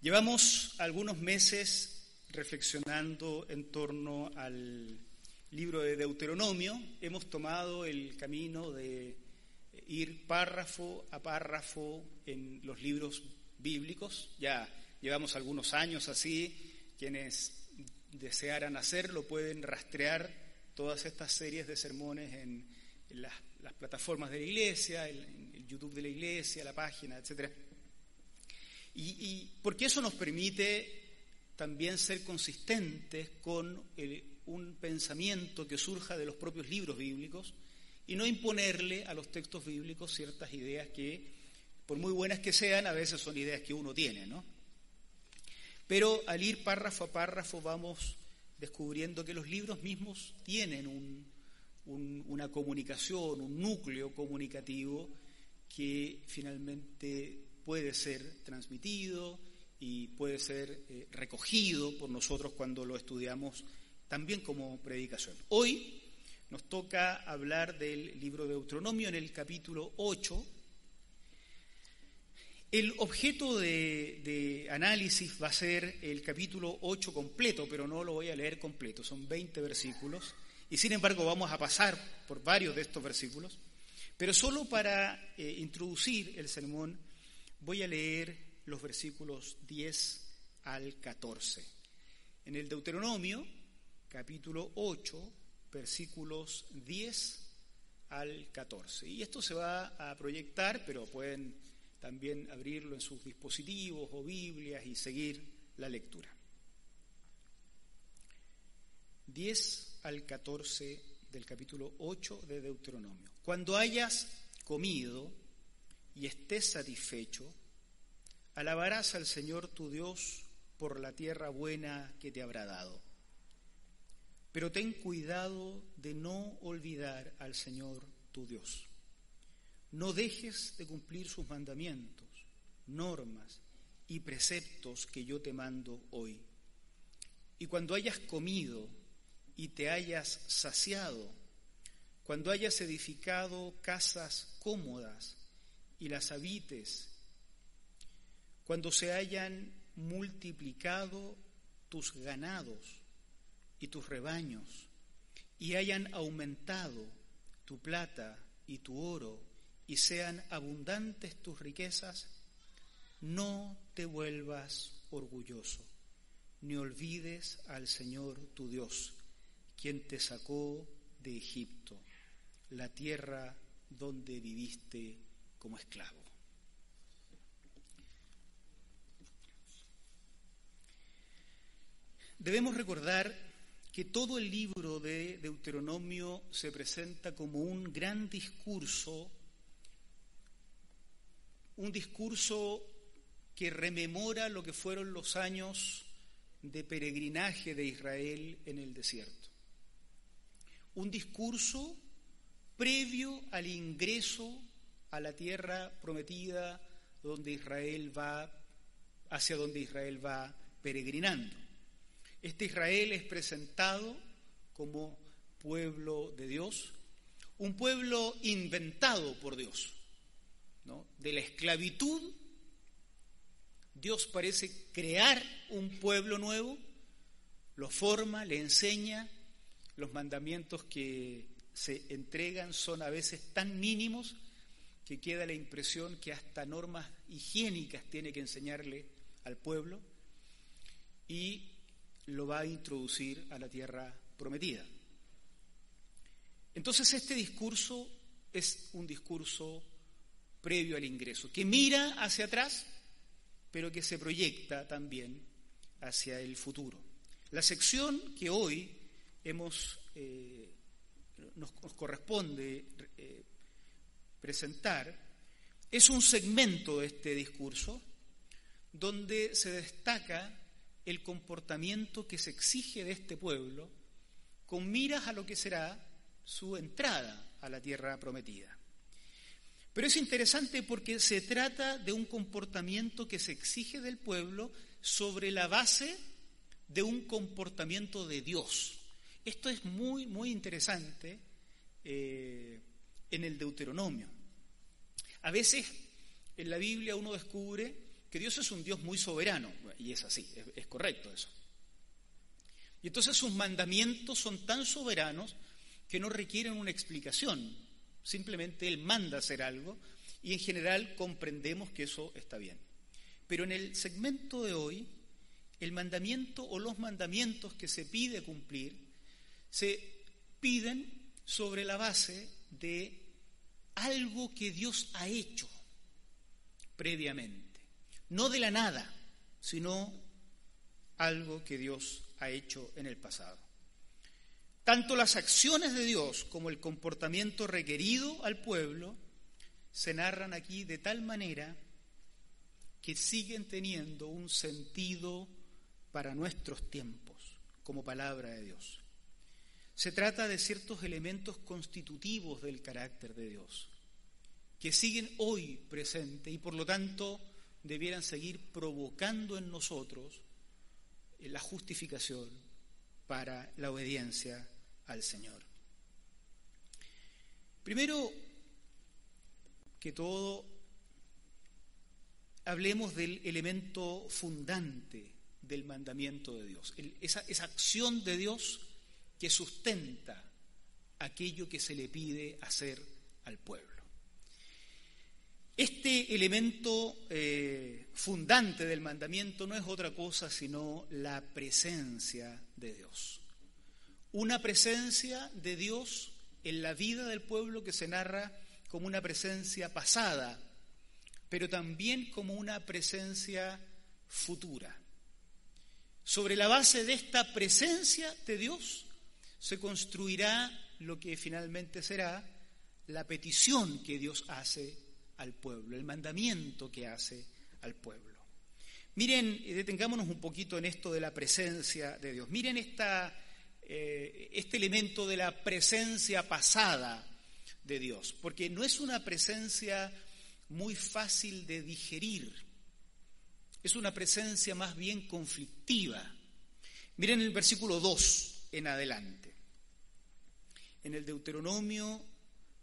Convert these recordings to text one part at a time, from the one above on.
Llevamos algunos meses reflexionando en torno al libro de Deuteronomio. Hemos tomado el camino de ir párrafo a párrafo en los libros bíblicos. Ya llevamos algunos años así. Quienes desearan hacerlo pueden rastrear todas estas series de sermones en, las, plataformas de la iglesia, en el YouTube de la iglesia, la página, etcétera. Y, porque eso nos permite también ser consistentes con un pensamiento que surja de los propios libros bíblicos y no imponerle a los textos bíblicos ciertas ideas que, por muy buenas que sean, a veces son ideas que uno tiene, ¿no? Pero al ir párrafo a párrafo vamos descubriendo que los libros mismos tienen una comunicación, un núcleo comunicativo que finalmente puede ser transmitido y puede ser eh, recogido por nosotros cuando lo estudiamos también como predicación. Hoy nos toca hablar del libro de Deuteronomio en el capítulo 8. El objeto de, análisis va a ser el capítulo 8 completo, pero no lo voy a leer completo, son 20 versículos, y sin embargo vamos a pasar por varios de estos versículos, pero solo para eh, introducir el sermón Voy a leer los versículos 10 al 14. En el Deuteronomio, capítulo 8, versículos 10 al 14. Y esto se va a proyectar, pero pueden también abrirlo en sus dispositivos o Biblias y seguir la lectura. 10 al 14 del capítulo 8 de Deuteronomio. Cuando hayas comido y estés satisfecho, alabarás al Señor tu Dios por la tierra buena que te habrá dado. Pero ten cuidado de no olvidar al Señor tu Dios. No dejes de cumplir sus mandamientos, normas y preceptos que yo te mando hoy. Y cuando hayas comido y te hayas saciado, cuando hayas edificado casas cómodas y las habites, cuando se hayan multiplicado tus ganados y tus rebaños, y hayan aumentado tu plata y tu oro, y sean abundantes tus riquezas, no te vuelvas orgulloso, ni olvides al Señor tu Dios, quien te sacó de Egipto, la tierra donde viviste como esclavo. Debemos recordar que todo el libro de Deuteronomio se presenta como un gran discurso, un discurso que rememora lo que fueron los años de peregrinaje de Israel en el desierto. Un discurso previo al ingreso a la tierra prometida donde Israel va, hacia donde Israel va peregrinando. Este Israel es presentado como pueblo de Dios, un pueblo inventado por Dios. ¿no? De la esclavitud, Dios parece crear un pueblo nuevo, lo forma, le enseña, los mandamientos que se entregan son a veces tan mínimos que queda la impresión que hasta normas higiénicas tiene que enseñarle al pueblo y lo va a introducir a la tierra prometida. Entonces este discurso es un discurso previo al ingreso, que mira hacia atrás, pero que se proyecta también hacia el futuro. La sección que hoy hemos, eh, nos, corresponde eh, presentar es un segmento de este discurso donde se destaca el comportamiento que se exige de este pueblo con miras a lo que será su entrada a la tierra prometida. Pero es interesante porque se trata de un comportamiento que se exige del pueblo sobre la base de un comportamiento de Dios. Esto es muy, muy interesante eh, en el Deuteronomio. A veces en la Biblia uno descubre que Dios es un Dios muy soberano, y es así, es, correcto eso. Y entonces sus mandamientos son tan soberanos que no requieren una explicación, simplemente Él manda hacer algo y en general comprendemos que eso está bien. Pero en el segmento de hoy, el mandamiento o los mandamientos que se pide cumplir se piden sobre la base de algo que Dios ha hecho previamente. No de la nada, sino algo que Dios ha hecho en el pasado. Tanto las acciones de Dios como el comportamiento requerido al pueblo se narran aquí de tal manera que siguen teniendo un sentido para nuestros tiempos como palabra de Dios. Se trata de ciertos elementos constitutivos del carácter de Dios, que siguen hoy presentes y por lo tanto debieran seguir provocando en nosotros la justificación para la obediencia al Señor. Primero que todo, hablemos del elemento fundante del mandamiento de Dios, esa, esa acción de Dios que sustenta aquello que se le pide hacer al pueblo. Este elemento eh, fundante del mandamiento no es otra cosa sino la presencia de Dios. Una presencia de Dios en la vida del pueblo que se narra como una presencia pasada, pero también como una presencia futura. Sobre la base de esta presencia de Dios se construirá lo que finalmente será la petición que Dios hace al pueblo, el mandamiento que hace al pueblo. Miren, detengámonos un poquito en esto de la presencia de Dios. Miren esta, eh, este elemento de la presencia pasada de Dios, porque no es una presencia muy fácil de digerir, es una presencia más bien conflictiva. Miren el versículo 2 en adelante. En el Deuteronomio,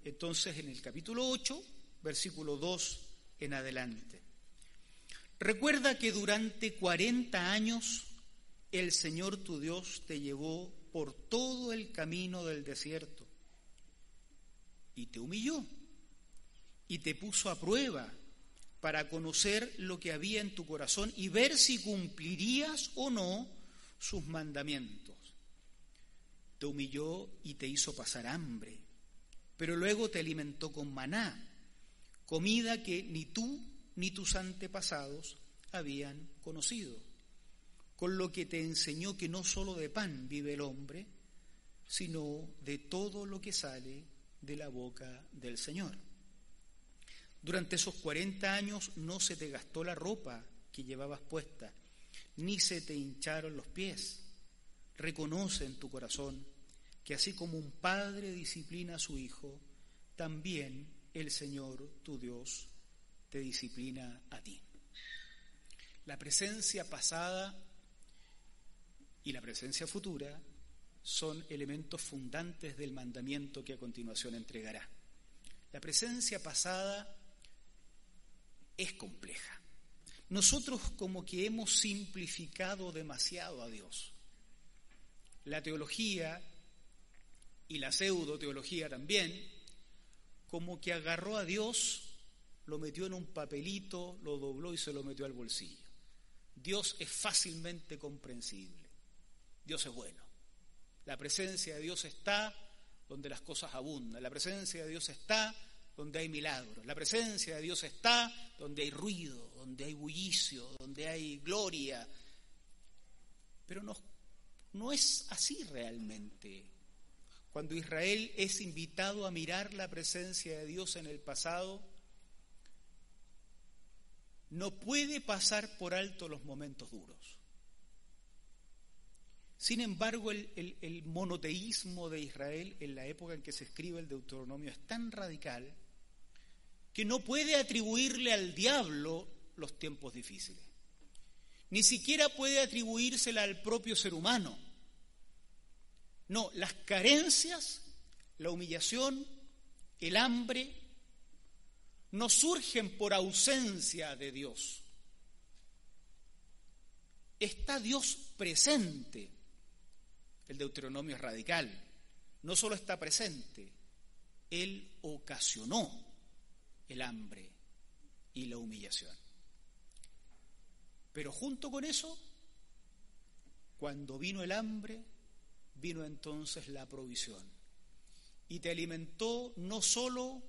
entonces en el capítulo 8, versículo 2 en adelante. Recuerda que durante 40 años el Señor tu Dios te llevó por todo el camino del desierto y te humilló y te puso a prueba para conocer lo que había en tu corazón y ver si cumplirías o no sus mandamientos. Te humilló y te hizo pasar hambre, pero luego te alimentó con maná, comida que ni tú ni tus antepasados habían conocido, con lo que te enseñó que no solo de pan vive el hombre, sino de todo lo que sale de la boca del Señor. Durante esos 40 años no se te gastó la ropa que llevabas puesta, ni se te hincharon los pies. Reconoce en tu corazón que así como un padre disciplina a su hijo, también el Señor, tu Dios, te disciplina a ti. La presencia pasada y la presencia futura son elementos fundantes del mandamiento que a continuación entregará. La presencia pasada es compleja. Nosotros como que hemos simplificado demasiado a Dios. La teología y la pseudo teología también, como que agarró a Dios, lo metió en un papelito, lo dobló y se lo metió al bolsillo. Dios es fácilmente comprensible. Dios es bueno. La presencia de Dios está donde las cosas abundan. La presencia de Dios está donde hay milagros. La presencia de Dios está donde hay ruido, donde hay bullicio, donde hay gloria. Pero no, no es así realmente cuando Israel es invitado a mirar la presencia de Dios en el pasado, no puede pasar por alto los momentos duros. Sin embargo, el, monoteísmo de Israel en la época en que se escribe el Deuteronomio es tan radical que no puede atribuirle al diablo los tiempos difíciles. Ni siquiera puede atribuírsela al propio ser humano. No, las carencias, la humillación, el hambre, no surgen por ausencia de Dios. Está Dios presente. El Deuteronomio es radical. No solo está presente, Él ocasionó el hambre y la humillación. Pero junto con eso, cuando vino el hambre, vino entonces la provisión. Y te alimentó no solo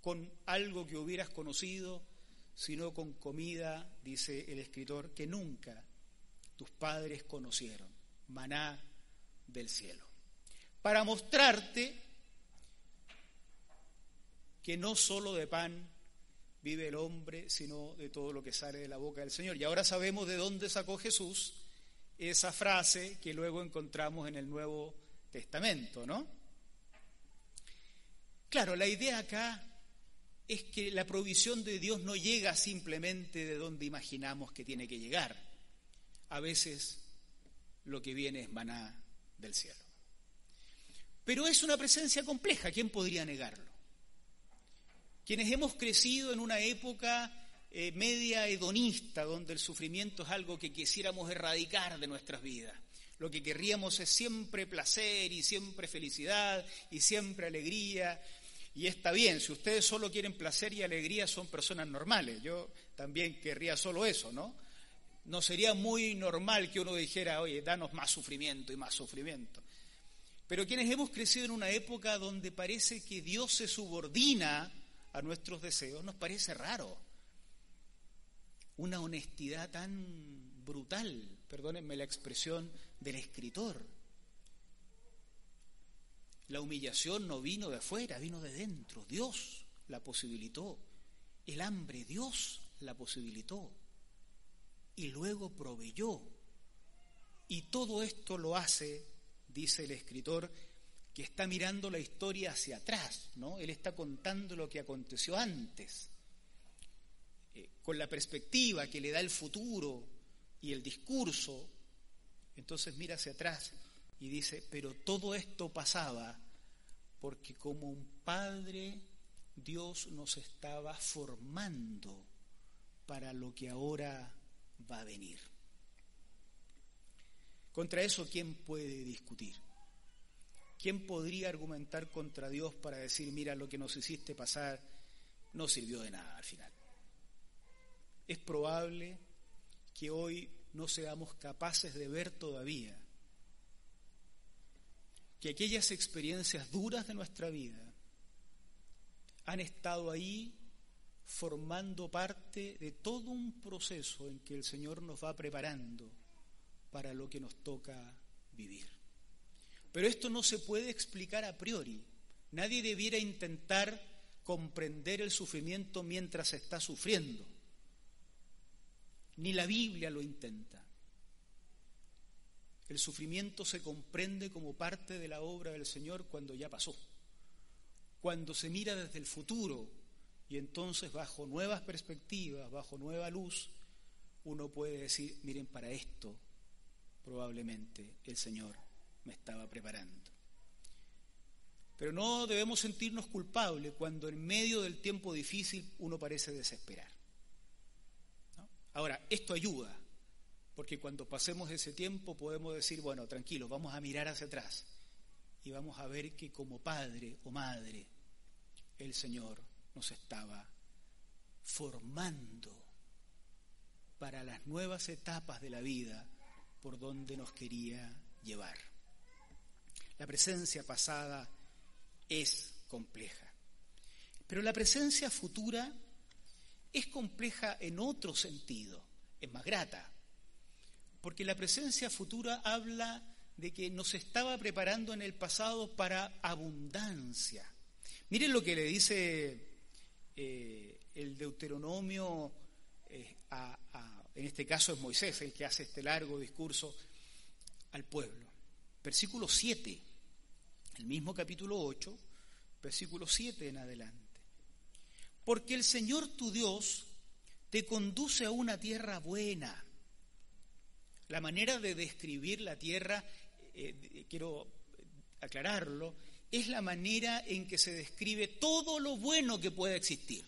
con algo que hubieras conocido, sino con comida, dice el escritor, que nunca tus padres conocieron, maná del cielo. Para mostrarte que no solo de pan vive el hombre, sino de todo lo que sale de la boca del Señor. Y ahora sabemos de dónde sacó Jesús esa frase que luego encontramos en el Nuevo Testamento, ¿no? Claro, la idea acá es que la provisión de Dios no llega simplemente de donde imaginamos que tiene que llegar. A veces lo que viene es maná del cielo. Pero es una presencia compleja, ¿quién podría negarlo? Quienes hemos crecido en una época eh, media hedonista, donde el sufrimiento es algo que quisiéramos erradicar de nuestras vidas. Lo que querríamos es siempre placer y siempre felicidad y siempre alegría. Y está bien, si ustedes solo quieren placer y alegría son personas normales. Yo también querría solo eso, ¿no? No sería muy normal que uno dijera, oye, danos más sufrimiento y más sufrimiento. Pero quienes hemos crecido en una época donde parece que Dios se subordina a nuestros deseos, nos parece raro. Una honestidad tan brutal, perdónenme la expresión del escritor. La humillación no vino de afuera, vino de dentro. Dios la posibilitó. El hambre, Dios la posibilitó. Y luego proveyó. Y todo esto lo hace, dice el escritor, que está mirando la historia hacia atrás, ¿no? Él está contando lo que aconteció antes, eh, con la perspectiva que le da el futuro y el discurso. Entonces mira hacia atrás y dice, pero todo esto pasaba porque como un padre Dios nos estaba formando para lo que ahora va a venir. Contra eso, ¿quién puede discutir? ¿Quién podría argumentar contra Dios para decir, mira, lo que nos hiciste pasar no sirvió de nada al final? Es probable que hoy no seamos capaces de ver todavía que aquellas experiencias duras de nuestra vida han estado ahí formando parte de todo un proceso en que el Señor nos va preparando para lo que nos toca vivir. Pero esto no se puede explicar a priori. Nadie debiera intentar comprender el sufrimiento mientras está sufriendo. Ni la Biblia lo intenta. El sufrimiento se comprende como parte de la obra del Señor cuando ya pasó, cuando se mira desde el futuro y entonces bajo nuevas perspectivas, bajo nueva luz, uno puede decir, miren, para esto probablemente el Señor me estaba preparando. Pero no debemos sentirnos culpables cuando en medio del tiempo difícil uno parece desesperar. Ahora, esto ayuda, porque cuando pasemos ese tiempo podemos decir, bueno, tranquilos, vamos a mirar hacia atrás y vamos a ver que como padre o madre el Señor nos estaba formando para las nuevas etapas de la vida por donde nos quería llevar. La presencia pasada es compleja. Pero la presencia futura es compleja en otro sentido, es más grata, porque la presencia futura habla de que nos estaba preparando en el pasado para abundancia. Miren lo que le dice eh, el Deuteronomio eh, en este caso es Moisés el que hace este largo discurso al pueblo. Versículo 7, el mismo capítulo 8, versículo 7 en adelante. Porque el Señor tu Dios te conduce a una tierra buena. La manera de describir la tierra, eh, quiero aclararlo, es la manera en que se describe todo lo bueno que pueda existir.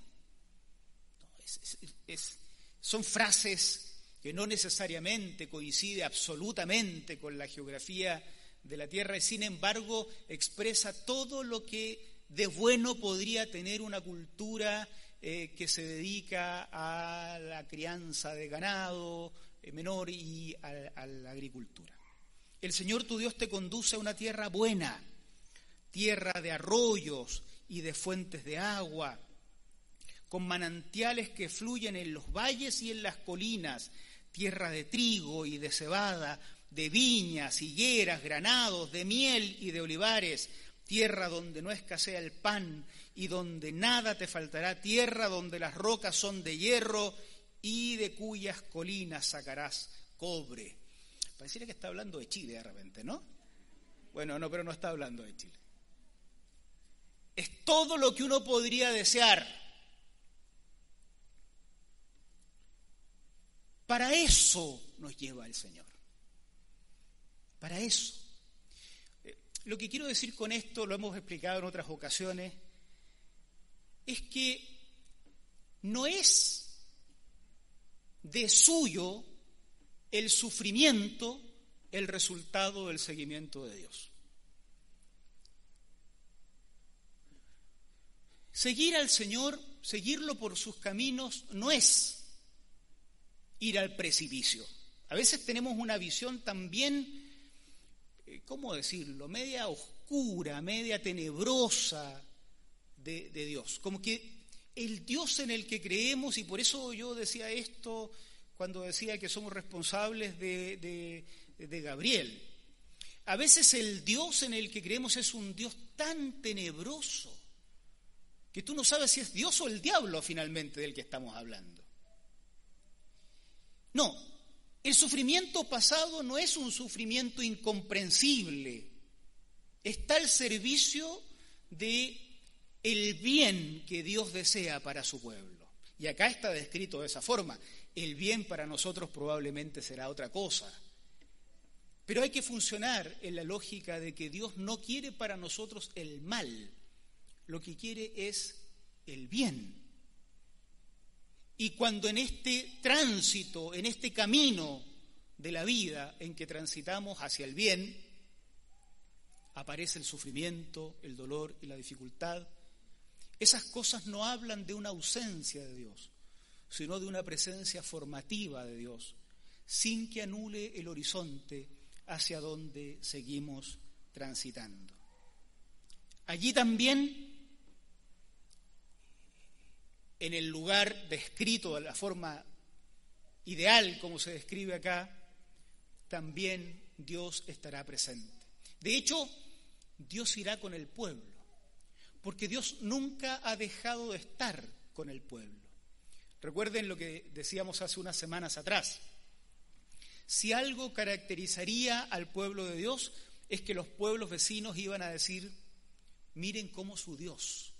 son frases que no necesariamente coincide absolutamente con la geografía de la Tierra y sin embargo expresa todo lo que de bueno podría tener una cultura eh, que se dedica a la crianza de ganado eh, menor y a la agricultura. El Señor tu Dios te conduce a una tierra buena, tierra de arroyos y de fuentes de agua, con manantiales que fluyen en los valles y en las colinas, tierra de trigo y de cebada, de viñas, higueras, granados, de miel y de olivares, tierra donde no escasea el pan y donde nada te faltará, tierra donde las rocas son de hierro y de cuyas colinas sacarás cobre. Pareciera que está hablando de Chile de repente, ¿no? Bueno, no, pero no está hablando de Chile. Es todo lo que uno podría desear Para eso nos lleva el Señor. Para eso. Lo que quiero decir con esto, lo hemos explicado en otras ocasiones, es que no es de suyo el sufrimiento el resultado del seguimiento de Dios. Seguir al Señor, seguirlo por sus caminos, no es ir al precipicio. A veces tenemos una visión también, ¿cómo decirlo?, media oscura, media tenebrosa de, Dios. Como que el Dios en el que creemos, y por eso yo decía esto cuando decía que somos responsables de, de Gabriel, a veces el Dios en el que creemos es un Dios tan tenebroso que tú no sabes si es Dios o el diablo finalmente del que estamos hablando. No, el sufrimiento pasado no es un sufrimiento incomprensible. Está al servicio de el bien que Dios desea para su pueblo. Y acá está descrito de esa forma. El bien para nosotros probablemente será otra cosa. Pero hay que funcionar en la lógica de que Dios no quiere para nosotros el mal, lo que quiere es el bien. Y cuando en este tránsito, en este camino de la vida en que transitamos hacia el bien, aparece el sufrimiento, el dolor y la dificultad, esas cosas no hablan de una ausencia de Dios, sino de una presencia formativa de Dios, sin que anule el horizonte hacia donde seguimos transitando. Allí también en el lugar descrito de la forma ideal como se describe acá, también Dios estará presente. De hecho, Dios irá con el pueblo, porque Dios nunca ha dejado de estar con el pueblo. Recuerden lo que decíamos hace unas semanas atrás. Si algo caracterizaría al pueblo de Dios es que los pueblos vecinos iban a decir, miren cómo su Dios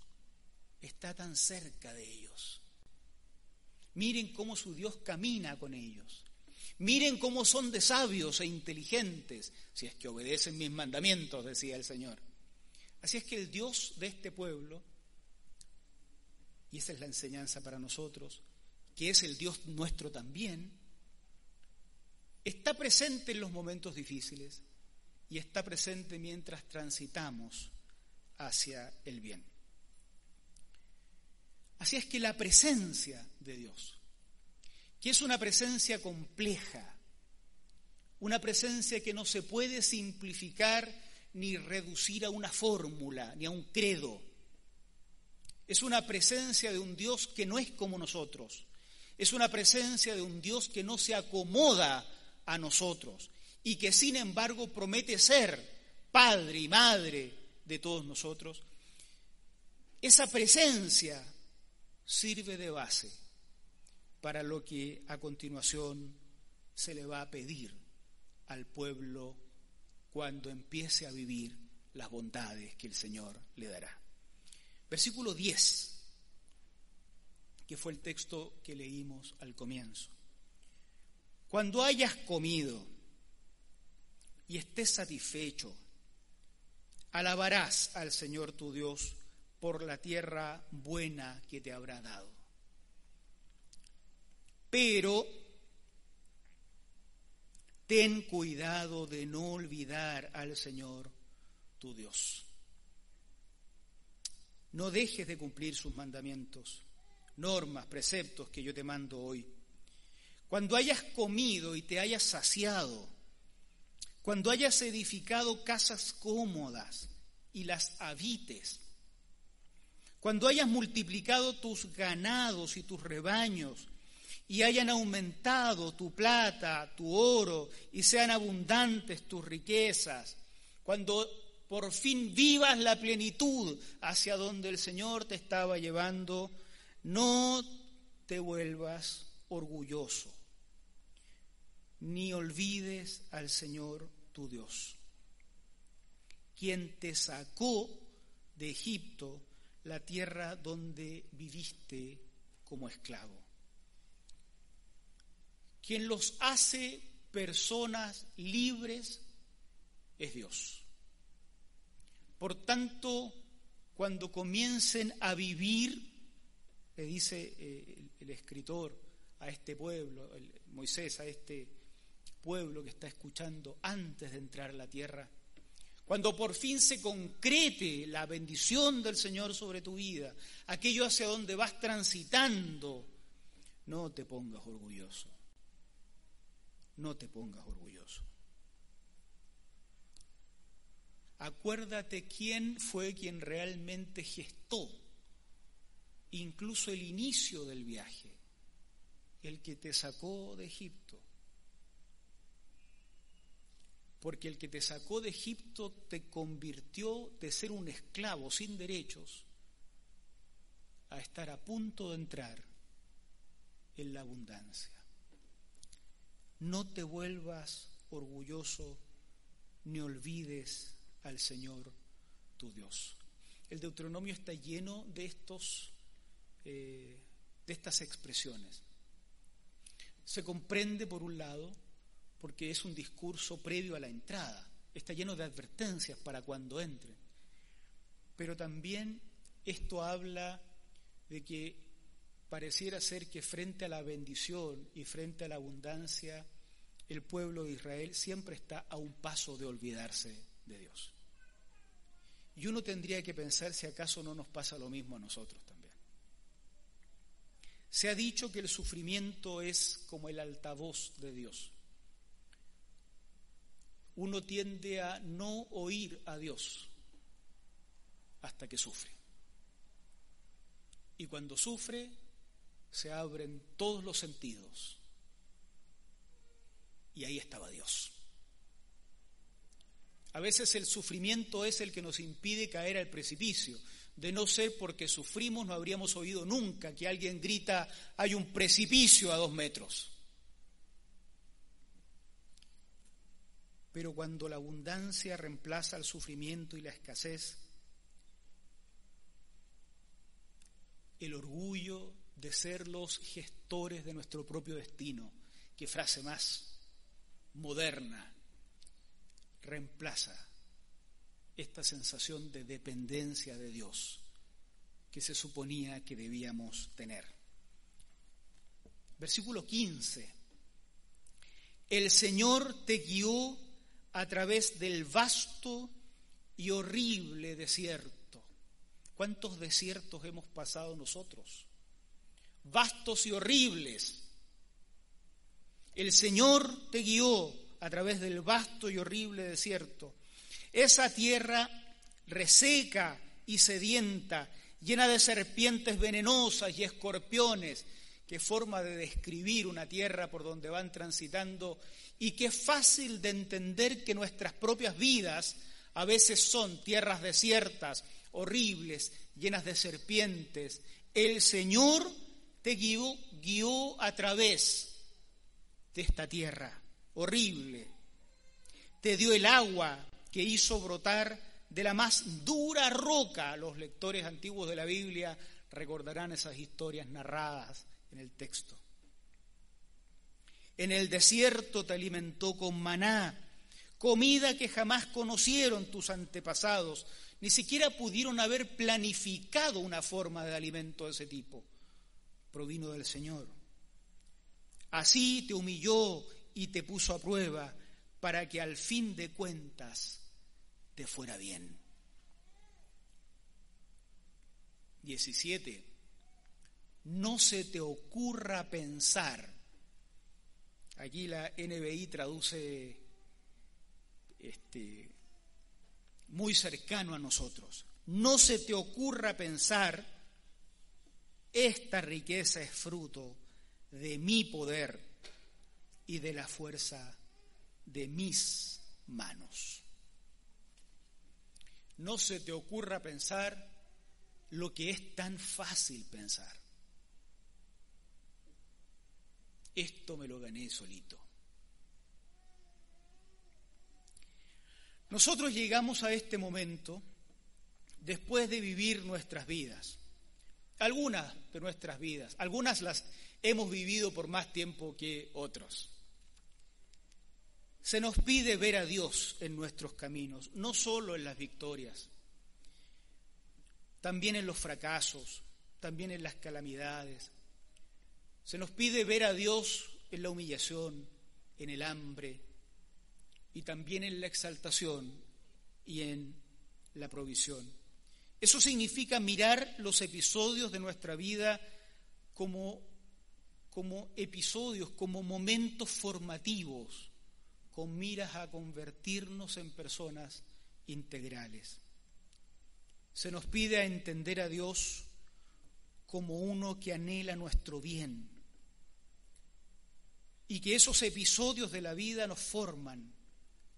está tan cerca de ellos. Miren cómo su Dios camina con ellos. Miren cómo son de sabios e inteligentes, si es que obedecen mis mandamientos, decía el Señor. Así es que el Dios de este pueblo, y esa es la enseñanza para nosotros, que es el Dios nuestro también, está presente en los momentos difíciles y está presente mientras transitamos hacia el bien. Así es que la presencia de Dios, que es una presencia compleja, una presencia que no se puede simplificar ni reducir a una fórmula, ni a un credo. Es una presencia de un Dios que no es como nosotros. Es una presencia de un Dios que no se acomoda a nosotros y que sin embargo promete ser Padre y Madre de todos nosotros, esa presencia sirve de base para lo que a continuación se le va a pedir al pueblo cuando empiece a vivir las bondades que el Señor le dará. Versículo 10, que fue el texto que leímos al comienzo. Cuando hayas comido y estés satisfecho, alabarás al Señor tu Dios por la tierra buena que te habrá dado. Pero ten cuidado de no olvidar al Señor tu Dios. No dejes de cumplir sus mandamientos, normas, preceptos que yo te mando hoy. Cuando hayas comido y te hayas saciado, cuando hayas edificado casas cómodas y las habites, cuando hayas multiplicado tus ganados y tus rebaños, y hayan aumentado tu plata, tu oro, y sean abundantes tus riquezas, cuando por fin vivas la plenitud hacia donde el Señor te estaba llevando, no te vuelvas orgulloso, ni olvides al Señor tu Dios, quien te sacó de Egipto, la tierra donde viviste como esclavo quien los hace personas libres es Dios. Por tanto, cuando comiencen a vivir, le dice eh, el, escritor a este pueblo, Moisés, a este pueblo que está escuchando antes de entrar a la tierra, cuando por fin se concrete la bendición del Señor sobre tu vida, aquello hacia donde vas transitando, no te pongas orgulloso no te pongas orgulloso. Acuérdate quién fue quien realmente gestó incluso el inicio del viaje, el que te sacó de Egipto. Porque el que te sacó de Egipto te convirtió de ser un esclavo sin derechos a estar a punto de entrar en la abundancia no te vuelvas orgulloso ni olvides al Señor tu Dios. El Deuteronomio está lleno de estos eh, de estas expresiones. Se comprende por un lado porque es un discurso previo a la entrada, está lleno de advertencias para cuando entren. Pero también esto habla de que pareciera ser que frente a la bendición y frente a la abundancia, el pueblo de Israel siempre está a un paso de olvidarse de Dios. Y uno tendría que pensar si acaso no nos pasa lo mismo a nosotros también. Se ha dicho que el sufrimiento es como el altavoz de Dios. Uno tiende a no oír a Dios hasta que sufre. Y cuando sufre, se abren todos los sentidos. Y ahí estaba Dios. A veces el sufrimiento es el que nos impide caer al precipicio. De no ser porque sufrimos, no habríamos oído nunca que alguien grita, hay un precipicio a dos metros. Pero cuando la abundancia reemplaza el sufrimiento y la escasez, el orgullo de ser los gestores de nuestro propio destino. Qué frase más moderna reemplaza esta sensación de dependencia de Dios que se suponía que debíamos tener. Versículo 15. El Señor te guió a través del vasto y horrible desierto. ¿Cuántos desiertos hemos pasado nosotros? vastos y horribles. El Señor te guió a través del vasto y horrible desierto. Esa tierra reseca y sedienta, llena de serpientes venenosas y escorpiones, qué forma de describir una tierra por donde van transitando y qué fácil de entender que nuestras propias vidas a veces son tierras desiertas, horribles, llenas de serpientes. El Señor te guió, guió a través de esta tierra horrible. Te dio el agua que hizo brotar de la más dura roca. Los lectores antiguos de la Biblia recordarán esas historias narradas en el texto. En el desierto te alimentó con maná, comida que jamás conocieron tus antepasados, ni siquiera pudieron haber planificado una forma de alimento de ese tipo. Provino del Señor. Así te humilló y te puso a prueba para que al fin de cuentas te fuera bien. 17. No se te ocurra pensar. Aquí la NBI traduce este, muy cercano a nosotros. No se te ocurra pensar, esta riqueza es fruto de mi poder y de la fuerza de mis manos. No se te ocurra pensar lo que es tan fácil pensar. Esto me lo gané solito. Nosotros llegamos a este momento después de vivir nuestras vidas. Algunas de nuestras vidas, algunas las hemos vivido por más tiempo que otros. Se nos pide ver a Dios en nuestros caminos, no solo en las victorias, también en los fracasos, también en las calamidades. Se nos pide ver a Dios en la humillación, en el hambre y también en la exaltación y en la provisión. Eso significa mirar los episodios de nuestra vida como, como episodios, como momentos formativos, con miras a convertirnos en personas integrales. Se nos pide a entender a Dios como uno que anhela nuestro bien y que esos episodios de la vida nos forman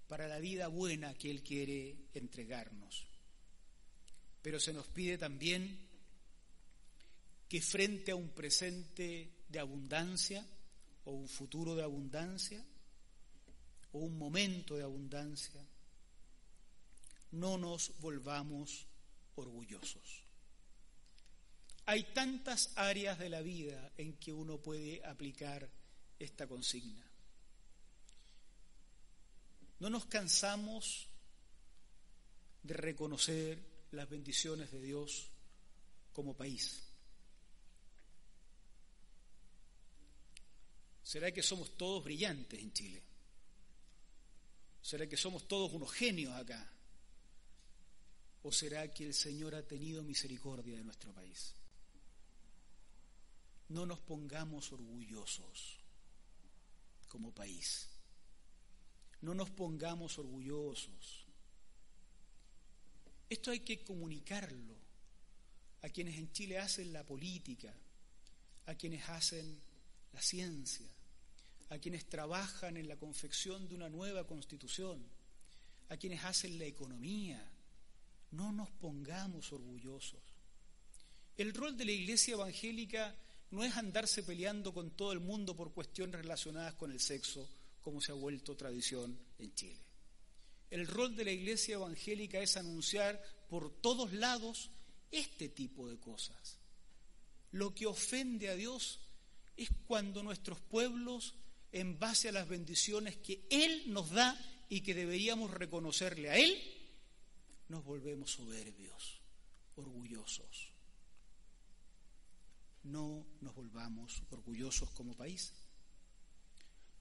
para la vida buena que Él quiere entregarnos. Pero se nos pide también que frente a un presente de abundancia o un futuro de abundancia o un momento de abundancia, no nos volvamos orgullosos. Hay tantas áreas de la vida en que uno puede aplicar esta consigna. No nos cansamos de reconocer las bendiciones de Dios como país. ¿Será que somos todos brillantes en Chile? ¿Será que somos todos unos genios acá? ¿O será que el Señor ha tenido misericordia de nuestro país? No nos pongamos orgullosos como país. No nos pongamos orgullosos. Esto hay que comunicarlo a quienes en Chile hacen la política, a quienes hacen la ciencia, a quienes trabajan en la confección de una nueva constitución, a quienes hacen la economía. No nos pongamos orgullosos. El rol de la iglesia evangélica no es andarse peleando con todo el mundo por cuestiones relacionadas con el sexo, como se ha vuelto tradición en Chile. El rol de la iglesia evangélica es anunciar por todos lados este tipo de cosas. Lo que ofende a Dios es cuando nuestros pueblos, en base a las bendiciones que Él nos da y que deberíamos reconocerle a Él, nos volvemos soberbios, orgullosos no nos volvamos orgullosos como país.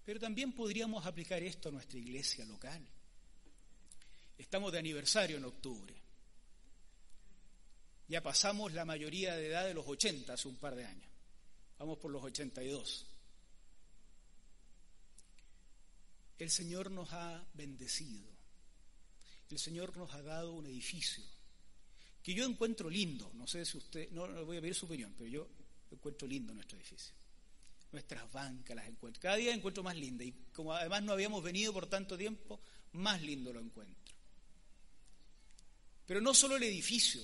Pero también podríamos aplicar esto a nuestra iglesia local. Estamos de aniversario en octubre. Ya pasamos la mayoría de edad de los 80 hace un par de años. Vamos por los 82. El Señor nos ha bendecido. El Señor nos ha dado un edificio que yo encuentro lindo. No sé si usted, no, no voy a pedir su opinión, pero yo encuentro lindo nuestro edificio. nuestras bancas las encuentro. Cada día encuentro más linda y como además no habíamos venido por tanto tiempo, más lindo lo encuentro. Pero no solo el edificio,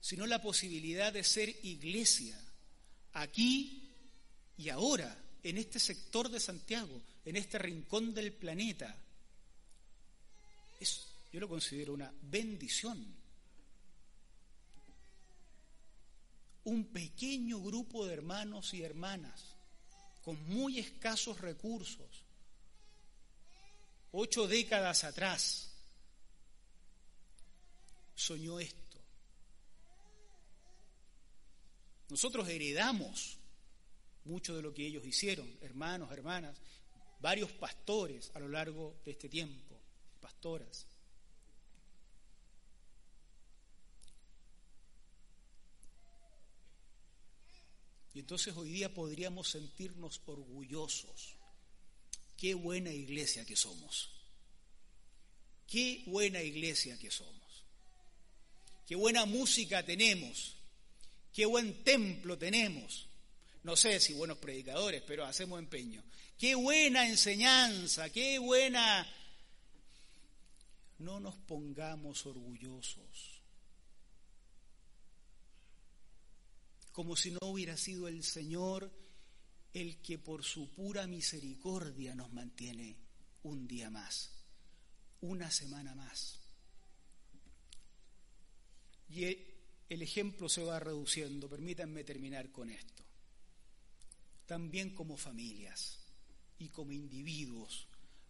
sino la posibilidad de ser iglesia aquí y ahora, en este sector de Santiago, en este rincón del planeta. Es, yo lo considero una bendición. Un pequeño grupo de hermanos y hermanas con muy escasos recursos, ocho décadas atrás, soñó esto. Nosotros heredamos mucho de lo que ellos hicieron, hermanos, hermanas, varios pastores a lo largo de este tiempo, pastoras. Y entonces hoy día podríamos sentirnos orgullosos. Qué buena iglesia que somos. Qué buena iglesia que somos. Qué buena música tenemos. Qué buen templo tenemos. No sé si buenos predicadores, pero hacemos empeño. Qué buena enseñanza, qué buena... No nos pongamos orgullosos. Como si no hubiera sido el Señor el que por su pura misericordia nos mantiene un día más, una semana más. Y el ejemplo se va reduciendo. Permítanme terminar con esto. También como familias y como individuos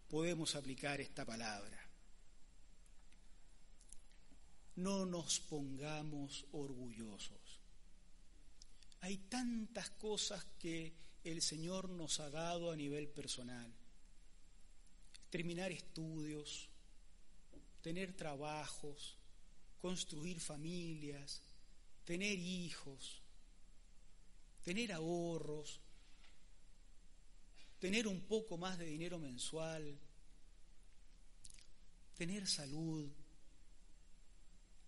podemos aplicar esta palabra. No nos pongamos orgullosos. Hay tantas cosas que el Señor nos ha dado a nivel personal. Terminar estudios, tener trabajos, construir familias, tener hijos, tener ahorros, tener un poco más de dinero mensual, tener salud,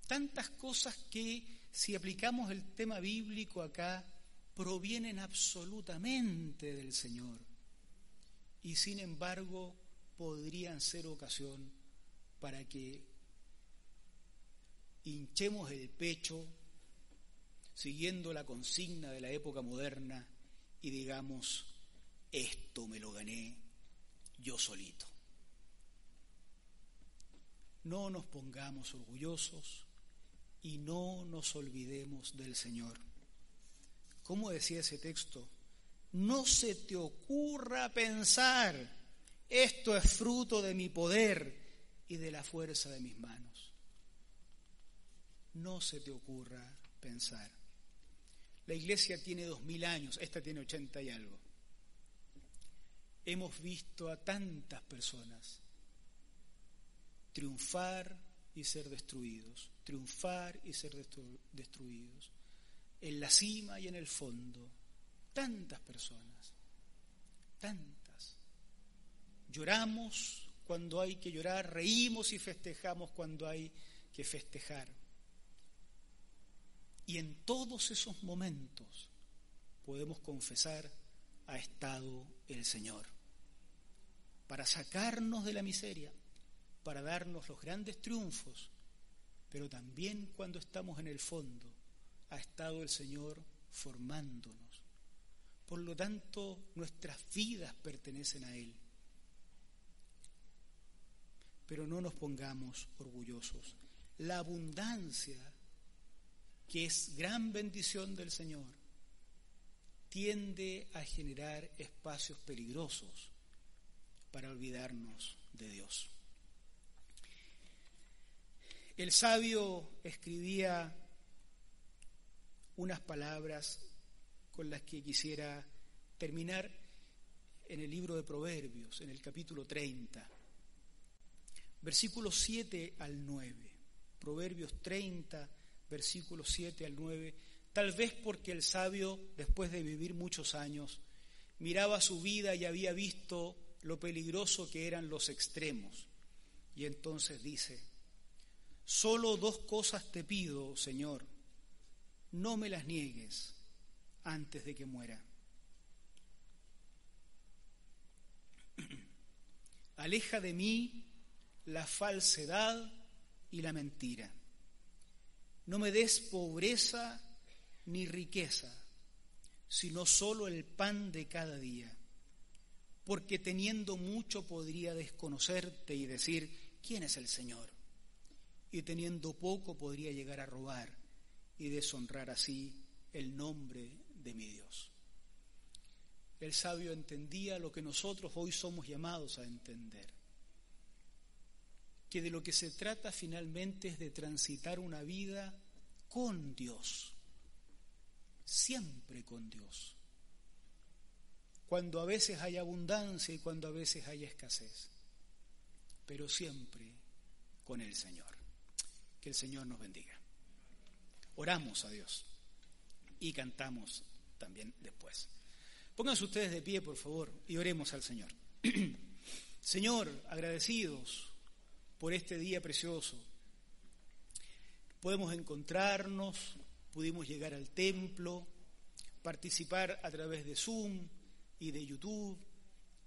tantas cosas que si aplicamos el tema bíblico acá, provienen absolutamente del Señor y sin embargo podrían ser ocasión para que hinchemos el pecho siguiendo la consigna de la época moderna y digamos, esto me lo gané yo solito. No nos pongamos orgullosos y no nos olvidemos del Señor. ¿Cómo decía ese texto? No se te ocurra pensar, esto es fruto de mi poder y de la fuerza de mis manos. No se te ocurra pensar. La iglesia tiene dos mil años, esta tiene ochenta y algo. Hemos visto a tantas personas triunfar y ser destruidos, triunfar y ser destruidos, en la cima y en el fondo, tantas personas, tantas. Lloramos cuando hay que llorar, reímos y festejamos cuando hay que festejar. Y en todos esos momentos podemos confesar ha estado el Señor para sacarnos de la miseria, para darnos los grandes triunfos, pero también cuando estamos en el fondo ha estado el Señor formándonos. Por lo tanto, nuestras vidas pertenecen a Él. Pero no nos pongamos orgullosos. La abundancia que es gran bendición del Señor, tiende a generar espacios peligrosos para olvidarnos de Dios. El sabio escribía unas palabras con las que quisiera terminar en el libro de Proverbios, en el capítulo 30, versículos 7 al 9. Proverbios 30, versículos 7 al 9, tal vez porque el sabio, después de vivir muchos años, miraba su vida y había visto lo peligroso que eran los extremos. Y entonces dice, Solo dos cosas te pido, Señor, no me las niegues antes de que muera. Aleja de mí la falsedad y la mentira. No me des pobreza ni riqueza, sino solo el pan de cada día, porque teniendo mucho podría desconocerte y decir, ¿quién es el Señor? Y teniendo poco podría llegar a robar y deshonrar así el nombre de mi Dios. El sabio entendía lo que nosotros hoy somos llamados a entender que de lo que se trata finalmente es de transitar una vida con Dios, siempre con Dios, cuando a veces hay abundancia y cuando a veces hay escasez, pero siempre con el Señor. Que el Señor nos bendiga. Oramos a Dios y cantamos también después. Pónganse ustedes de pie, por favor, y oremos al Señor. Señor, agradecidos por este día precioso. Podemos encontrarnos, pudimos llegar al templo, participar a través de Zoom y de YouTube.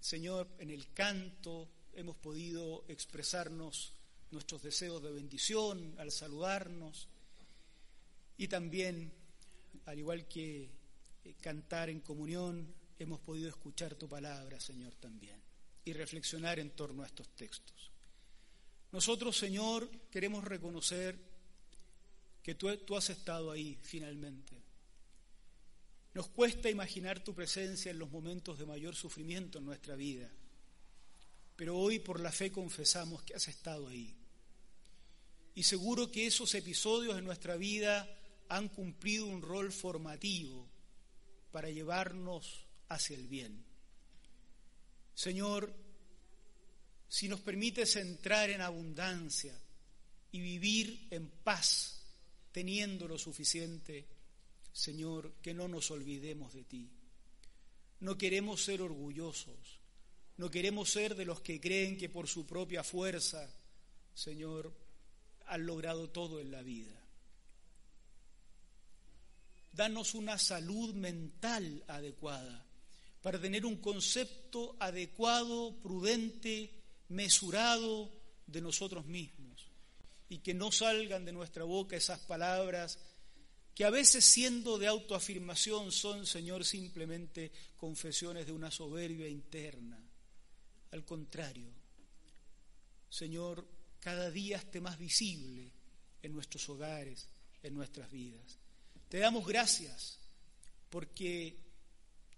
Señor, en el canto hemos podido expresarnos nuestros deseos de bendición al saludarnos y también, al igual que eh, cantar en comunión, hemos podido escuchar tu palabra, Señor, también y reflexionar en torno a estos textos. Nosotros, Señor, queremos reconocer que tú, tú, has estado ahí finalmente. Nos cuesta imaginar tu presencia en los momentos de mayor sufrimiento en nuestra vida, pero hoy por la fe confesamos que has estado ahí. Y seguro que esos episodios en nuestra vida han cumplido un rol formativo para llevarnos hacia el bien. Señor, si nos permites entrar en abundancia y vivir en paz, teniendo lo suficiente, Señor, que no nos olvidemos de ti. No queremos ser orgullosos, no queremos ser de los que creen que por su propia fuerza, Señor, han logrado todo en la vida. Danos una salud mental adecuada para tener un concepto adecuado, prudente, mesurado de nosotros mismos y que no salgan de nuestra boca esas palabras que a veces siendo de autoafirmación son, Señor, simplemente confesiones de una soberbia interna. Al contrario, Señor, cada día esté más visible en nuestros hogares, en nuestras vidas. Te damos gracias porque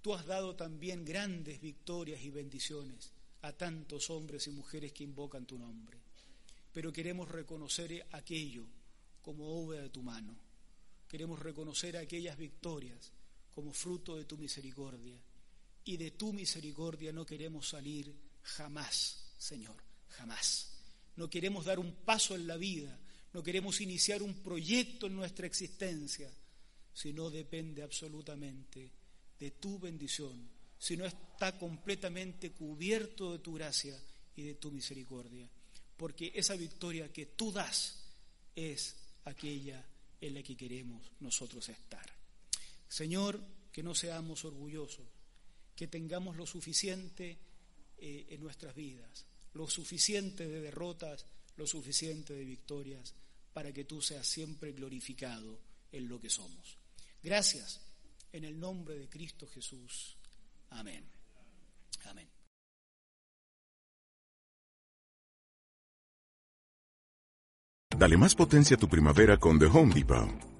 tú has dado también grandes victorias y bendiciones a tantos hombres y mujeres que invocan tu nombre. Pero queremos reconocer aquello como obra de tu mano. Queremos reconocer aquellas victorias como fruto de tu misericordia. Y de tu misericordia no queremos salir jamás, Señor, jamás. No queremos dar un paso en la vida, no queremos iniciar un proyecto en nuestra existencia, sino depende absolutamente de tu bendición si no está completamente cubierto de tu gracia y de tu misericordia. Porque esa victoria que tú das es aquella en la que queremos nosotros estar. Señor, que no seamos orgullosos, que tengamos lo suficiente eh, en nuestras vidas, lo suficiente de derrotas, lo suficiente de victorias, para que tú seas siempre glorificado en lo que somos. Gracias en el nombre de Cristo Jesús. Amén. Amén. Dale más potencia a tu primavera con The Home Depot.